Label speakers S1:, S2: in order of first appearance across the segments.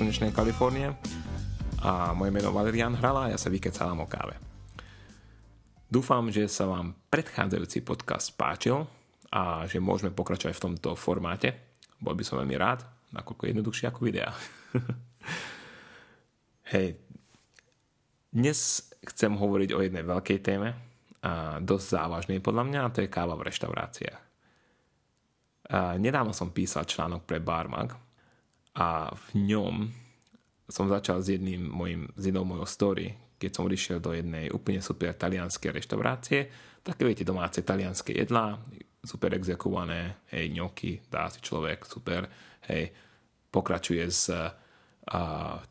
S1: Slnečnej Kalifornie a moje meno Valerian Hrala a ja sa vykecávam o káve. Dúfam, že sa vám predchádzajúci podcast páčil a že môžeme pokračovať v tomto formáte. Bol by som veľmi rád, nakoľko je jednoduchšie ako videa. Hej, dnes chcem hovoriť o jednej veľkej téme, a dosť závažnej podľa mňa, a to je káva v reštauráciách. Nedávno som písal článok pre Barmag a v ňom som začal s jedným mojim, s jednou mojou story, keď som odišiel do jednej úplne super talianskej reštaurácie, také viete, domáce talianské jedlá, super exekované, hej, ňoky, dá si človek, super, hej, pokračuje s uh,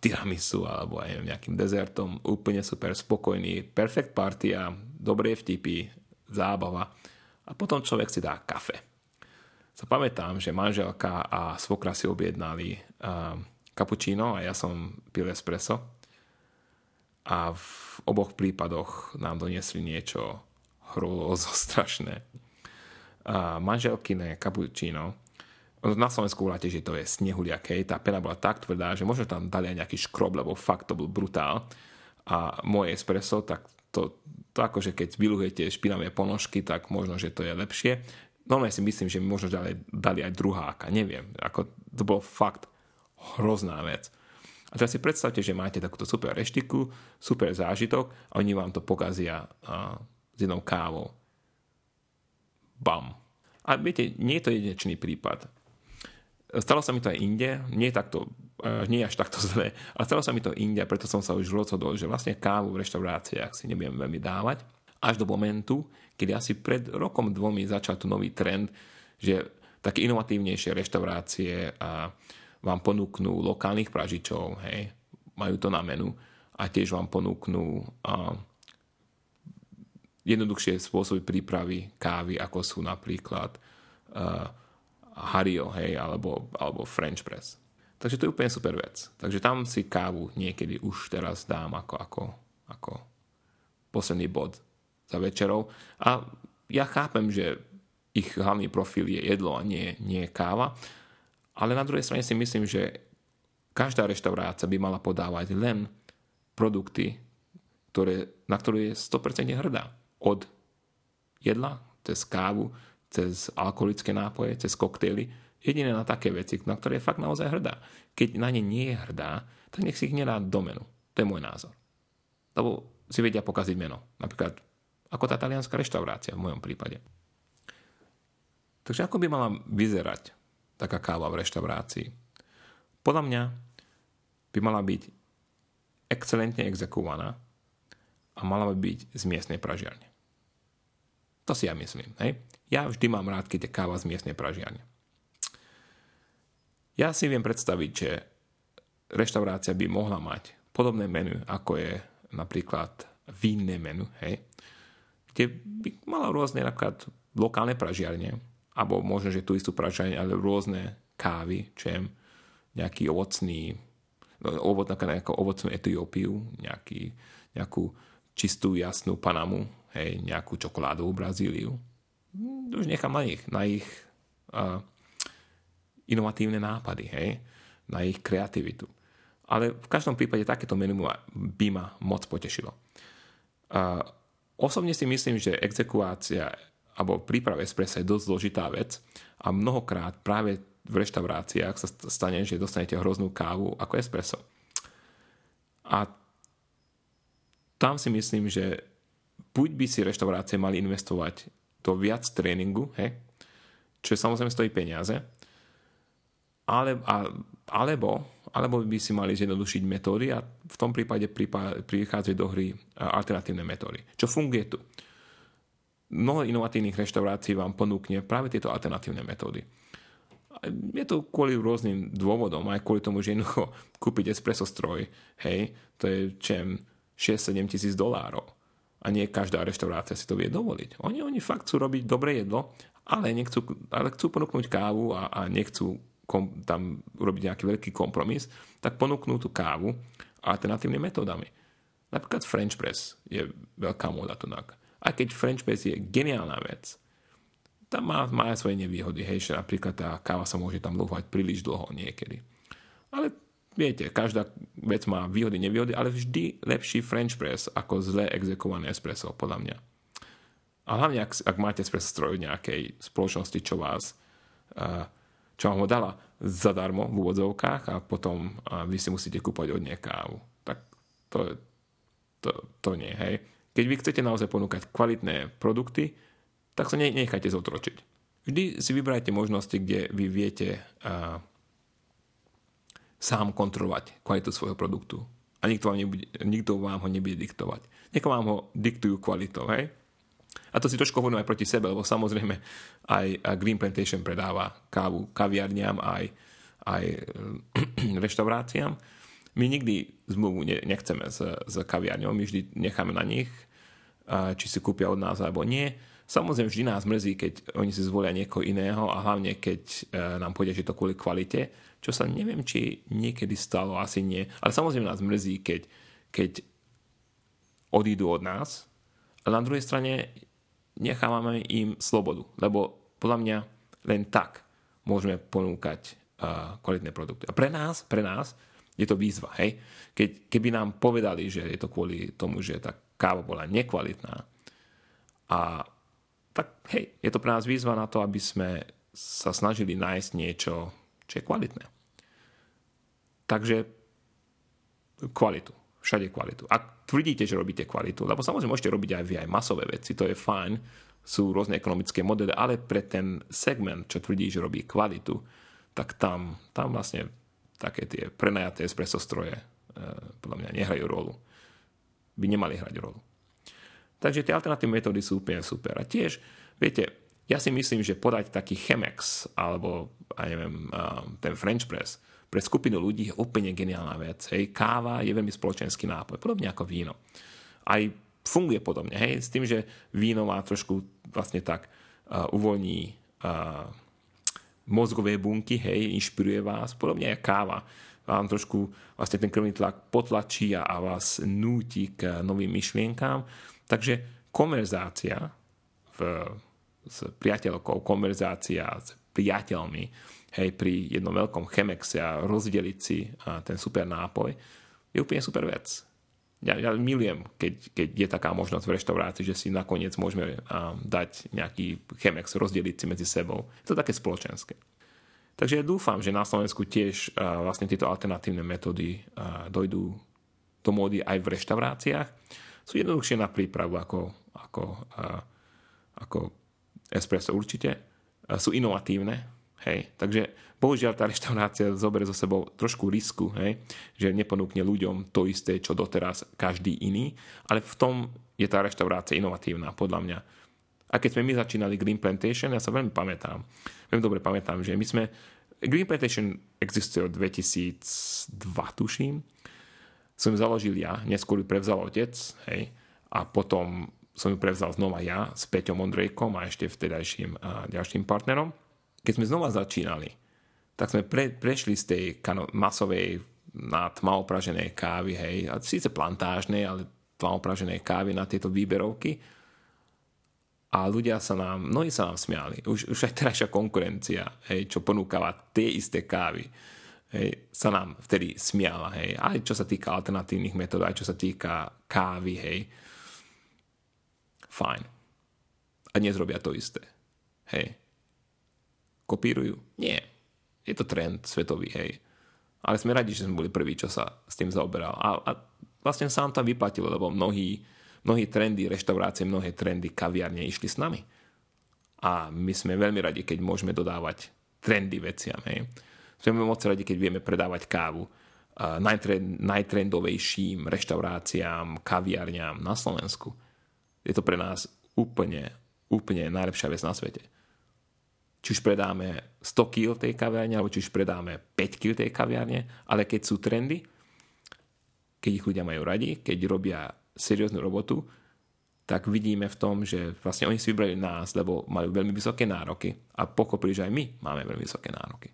S1: tiramisu alebo aj nejakým dezertom, úplne super spokojný, perfect partia, dobré vtipy, zábava. A potom človek si dá kafe. Sa pamätám, že manželka a svokra si objednali uh, cappuccino a ja som pil espresso a v oboch prípadoch nám doniesli niečo hrôzo strašné. A manželkyné cappuccino, na Slovensku tiež, že to je snehuliak, hej, tá pena bola tak tvrdá, že možno tam dali aj nejaký škrob, lebo fakt to bol brutál. A moje espresso, tak to, to akože keď vyluhujete špinavé ponožky, tak možno, že to je lepšie. Normálne si myslím, že mi možno dali, dali aj druháka, neviem. Ako, to bolo fakt hrozná vec. A teraz si predstavte, že máte takúto super reštiku, super zážitok a oni vám to pokazia uh, s jednou kávou. Bam. A viete, nie je to jedinečný prípad. Stalo sa mi to aj inde, nie, takto, uh, nie až takto zle, ale stalo sa mi to inde, preto som sa už rozhodol, že vlastne kávu v reštauráciách si nebudem veľmi dávať. Až do momentu, kedy asi pred rokom dvomi začal tu nový trend, že také inovatívnejšie reštaurácie a vám ponúknú lokálnych pražičov, hej, majú to na menu a tiež vám ponúknú uh, jednoduchšie spôsoby prípravy kávy, ako sú napríklad uh, Hario, hej, alebo, alebo French press. Takže to je úplne super vec. Takže tam si kávu niekedy už teraz dám ako, ako, ako posledný bod za večerou. A ja chápem, že ich hlavný profil je jedlo a nie, nie káva, ale na druhej strane si myslím, že každá reštaurácia by mala podávať len produkty, ktoré, na ktoré je 100% hrdá. Od jedla, cez kávu, cez alkoholické nápoje, cez koktejly, jediné na také veci, na ktoré je fakt naozaj hrdá. Keď na ne nie je hrdá, tak nech si ich nedá do menu. To je môj názor. Lebo si vedia pokaziť meno. Napríklad ako tá talianská reštaurácia v mojom prípade. Takže ako by mala vyzerať taká káva v reštaurácii. Podľa mňa by mala byť excelentne exekovaná a mala by byť z miestnej pražiarne. To si ja myslím. Hej? Ja vždy mám rád, keď je káva z miestnej pražiarne. Ja si viem predstaviť, že reštaurácia by mohla mať podobné menu, ako je napríklad vínne menu, hej? Kde by mala rôzne napríklad lokálne pražiarne, alebo možno, že tú istú pražanie, ale rôzne kávy, čem, nejaký ovocný, no, ovot, nejakú ovocnú Etiópiu, nejaký, nejakú čistú, jasnú Panamu, hej, nejakú čokoládovú Brazíliu. Už nechám na nich, na ich uh, inovatívne nápady, hej, na ich kreativitu. Ale v každom prípade takéto menu by ma moc potešilo. Uh, osobne si myslím, že exekvácia alebo príprava espressa je dosť zložitá vec a mnohokrát práve v reštauráciách sa stane, že dostanete hroznú kávu ako espresso. A tam si myslím, že buď by si reštaurácie mali investovať do viac tréningu, hej, čo samozrejme stojí peniaze, ale, a, alebo, alebo by si mali zjednodušiť metódy a v tom prípade prichádzajú do hry alternatívne metódy. Čo funguje tu? mnoho inovatívnych reštaurácií vám ponúkne práve tieto alternatívne metódy. Je to kvôli rôznym dôvodom, aj kvôli tomu, že jednoducho kúpiť espresso stroj, hej, to je čem 6-7 tisíc dolárov. A nie každá reštaurácia si to vie dovoliť. Oni, oni fakt chcú robiť dobré jedlo, ale, nechcú, ale chcú ponúknuť kávu a, a nechcú kom, tam urobiť nejaký veľký kompromis, tak ponúknú tú kávu alternatívnymi metódami. Napríklad French press je veľká móda tu. Aj keď French press je geniálna vec, tam má, má aj svoje nevýhody, hej, že napríklad tá káva sa môže tam lúhať príliš dlho niekedy. Ale viete, každá vec má výhody, nevýhody, ale vždy lepší French press ako zle exekované espresso, podľa mňa. A hlavne, ak, ak máte espresso stroj nejakej spoločnosti, čo vás uh, čo vám ho dala zadarmo v úvodzovkách a potom uh, vy si musíte kúpať od nej kávu. Tak to, to, to nie, hej. Keď vy chcete naozaj ponúkať kvalitné produkty, tak sa ne, nechajte zotročiť. Vždy si vybrajte možnosti, kde vy viete uh, sám kontrolovať kvalitu svojho produktu. A nikto vám, nebude, nikto vám ho nebude diktovať. Niekoho vám ho diktujú kvalitou, hej? A to si trošku hovorím aj proti sebe, lebo samozrejme aj Green Plantation predáva kávu kaviarniam, aj, aj reštauráciám. My nikdy zmluvu nechceme s, s kaviarňou, my vždy necháme na nich, či si kúpia od nás alebo nie. Samozrejme, vždy nás mrzí, keď oni si zvolia niekoho iného a hlavne, keď e, nám povedia, že to kvôli kvalite, čo sa neviem, či niekedy stalo, asi nie. Ale samozrejme nás mrzí, keď, keď odídu od nás, ale na druhej strane nechávame im slobodu, lebo podľa mňa len tak môžeme ponúkať kvalitné produkty. A pre nás, pre nás je to výzva. Hej? Keď, keby nám povedali, že je to kvôli tomu, že tá káva bola nekvalitná a tak hej, je to pre nás výzva na to, aby sme sa snažili nájsť niečo, čo je kvalitné. Takže kvalitu. Všade kvalitu. Ak tvrdíte, že robíte kvalitu, lebo samozrejme môžete robiť aj aj masové veci, to je fajn, sú rôzne ekonomické modely, ale pre ten segment, čo tvrdí, že robí kvalitu, tak tam, tam vlastne také tie prenajaté espresso stroje e, podľa mňa nehrajú rolu. By nemali hrať rolu. Takže tie alternatívne metódy sú úplne super. A tiež, viete, ja si myslím, že podať taký Chemex alebo, ja neviem, ten French press pre skupinu ľudí je úplne geniálna vec. Hej. Káva je veľmi spoločenský nápoj, podobne ako víno. Aj funguje podobne, hej, s tým, že víno má trošku vlastne tak uh, uvoľní uh, mozgové bunky, hej, inšpiruje vás, podobne ako káva vám trošku vlastne ten krvný tlak potlačí a vás núti k novým myšlienkám. Takže konverzácia v, s priateľkou, konverzácia s priateľmi, hej, pri jednom veľkom chemexe a rozdeliť si a ten super nápoj, je úplne super vec. Ja, ja milujem, keď, keď je taká možnosť v reštaurácii, že si nakoniec môžeme um, dať nejaký chemex, rozdeliť si medzi sebou. Je to také spoločenské. Takže ja dúfam, že na Slovensku tiež uh, vlastne tieto alternatívne metódy uh, dojdú do módy aj v reštauráciách sú jednoduchšie na prípravu ako, ako, uh, ako espresso určite. Uh, sú inovatívne, hej. Takže bohužiaľ tá reštaurácia zoberie zo sebou trošku risku, hej, že neponúkne ľuďom to isté, čo doteraz každý iný, ale v tom je tá reštaurácia inovatívna, podľa mňa. A keď sme my začínali Green Plantation, ja sa veľmi pamätám, veľmi dobre pamätám, že my sme Green Plantation existuje od 2002, tuším som založil ja, neskôr ju prevzal otec, hej, a potom som ju prevzal znova ja s Peťom Ondrejkom a ešte vtedajším a ďalším partnerom. Keď sme znova začínali, tak sme pre, prešli z tej kano, masovej na tmaopraženej kávy, hej, a síce plantážnej, ale tmaopraženej kávy na tieto výberovky. A ľudia sa nám, mnohí sa nám smiali. Už, už aj terajšia konkurencia, hej, čo ponúkava tie isté kávy hej, sa nám vtedy smiala, hej, aj čo sa týka alternatívnych metód, aj čo sa týka kávy, hej. Fajn. A dnes robia to isté. Hej. Kopírujú? Nie. Je to trend svetový, hej. Ale sme radi, že sme boli prví, čo sa s tým zaoberal. A, a vlastne nám to vyplatilo, lebo mnohí, mnohí trendy reštaurácie, mnohé trendy kaviarne išli s nami. A my sme veľmi radi, keď môžeme dodávať trendy veciam, hej sme moc radi, keď vieme predávať kávu najtrend, najtrendovejším reštauráciám, kaviarniam na Slovensku. Je to pre nás úplne, úplne najlepšia vec na svete. Či už predáme 100 kg tej kaviarne, alebo či už predáme 5 kg tej kaviarne, ale keď sú trendy, keď ich ľudia majú radi, keď robia serióznu robotu, tak vidíme v tom, že vlastne oni si vybrali nás, lebo majú veľmi vysoké nároky a pochopili, že aj my máme veľmi vysoké nároky.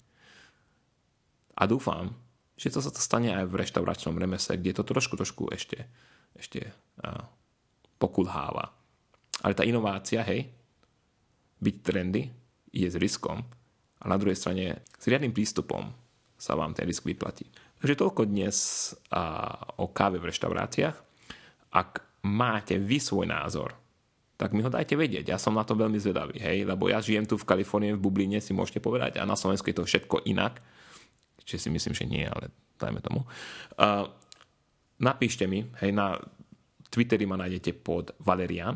S1: A dúfam, že to sa to stane aj v reštauračnom remese, kde to trošku, trošku ešte, ešte pokulháva. Ale tá inovácia, hej, byť trendy, je s riskom a na druhej strane s riadnym prístupom sa vám ten risk vyplatí. Takže toľko dnes a, o káve v reštauráciách. Ak máte vy svoj názor, tak mi ho dajte vedieť. Ja som na to veľmi zvedavý, hej, lebo ja žijem tu v Kalifornii, v Bubline, si môžete povedať, a na Slovensku je to všetko inak. Čiže si myslím, že nie, ale dajme tomu. Uh, napíšte mi, hej, na Twitteri ma nájdete pod Valerian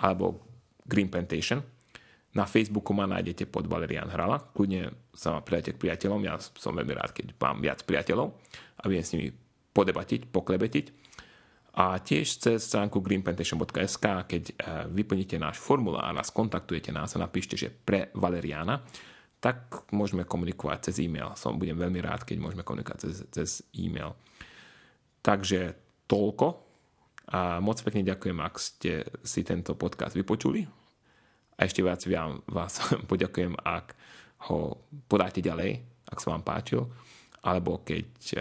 S1: alebo Green Plantation. Na Facebooku ma nájdete pod Valerian Hrala. Kľudne sa ma pridajte k priateľom. Ja som veľmi rád, keď mám viac priateľov a viem s nimi podebatiť, poklebetiť. A tiež cez stránku greenplantation.sk, keď eh, vyplníte náš formulár a skontaktujete nás a napíšte, že pre Valeriana, tak môžeme komunikovať cez e-mail. Som budem veľmi rád, keď môžeme komunikovať cez, cez e-mail. Takže toľko. A moc pekne ďakujem, ak ste si tento podcast vypočuli. A ešte viac vás poďakujem, ak ho podáte ďalej, ak sa vám páčil, alebo keď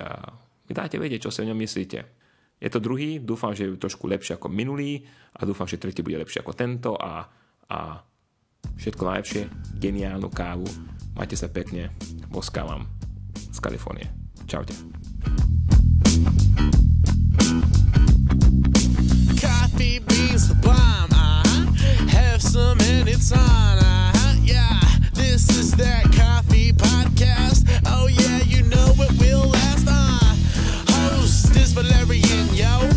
S1: mi dáte vedieť, čo si o ňom myslíte je to druhý, dúfam, že je trošku lepšie ako minulý a dúfam, že tretí bude lepšie ako tento a, a všetko najlepšie, geniálnu kávu, majte sa pekne, boskávam z Kalifornie. Čaute. Coffee beans the bomb. Have some and it's on, uh-huh. Yeah, this is that coffee podcast. Oh yeah, you know it will last, uh. Host is Valerian. talking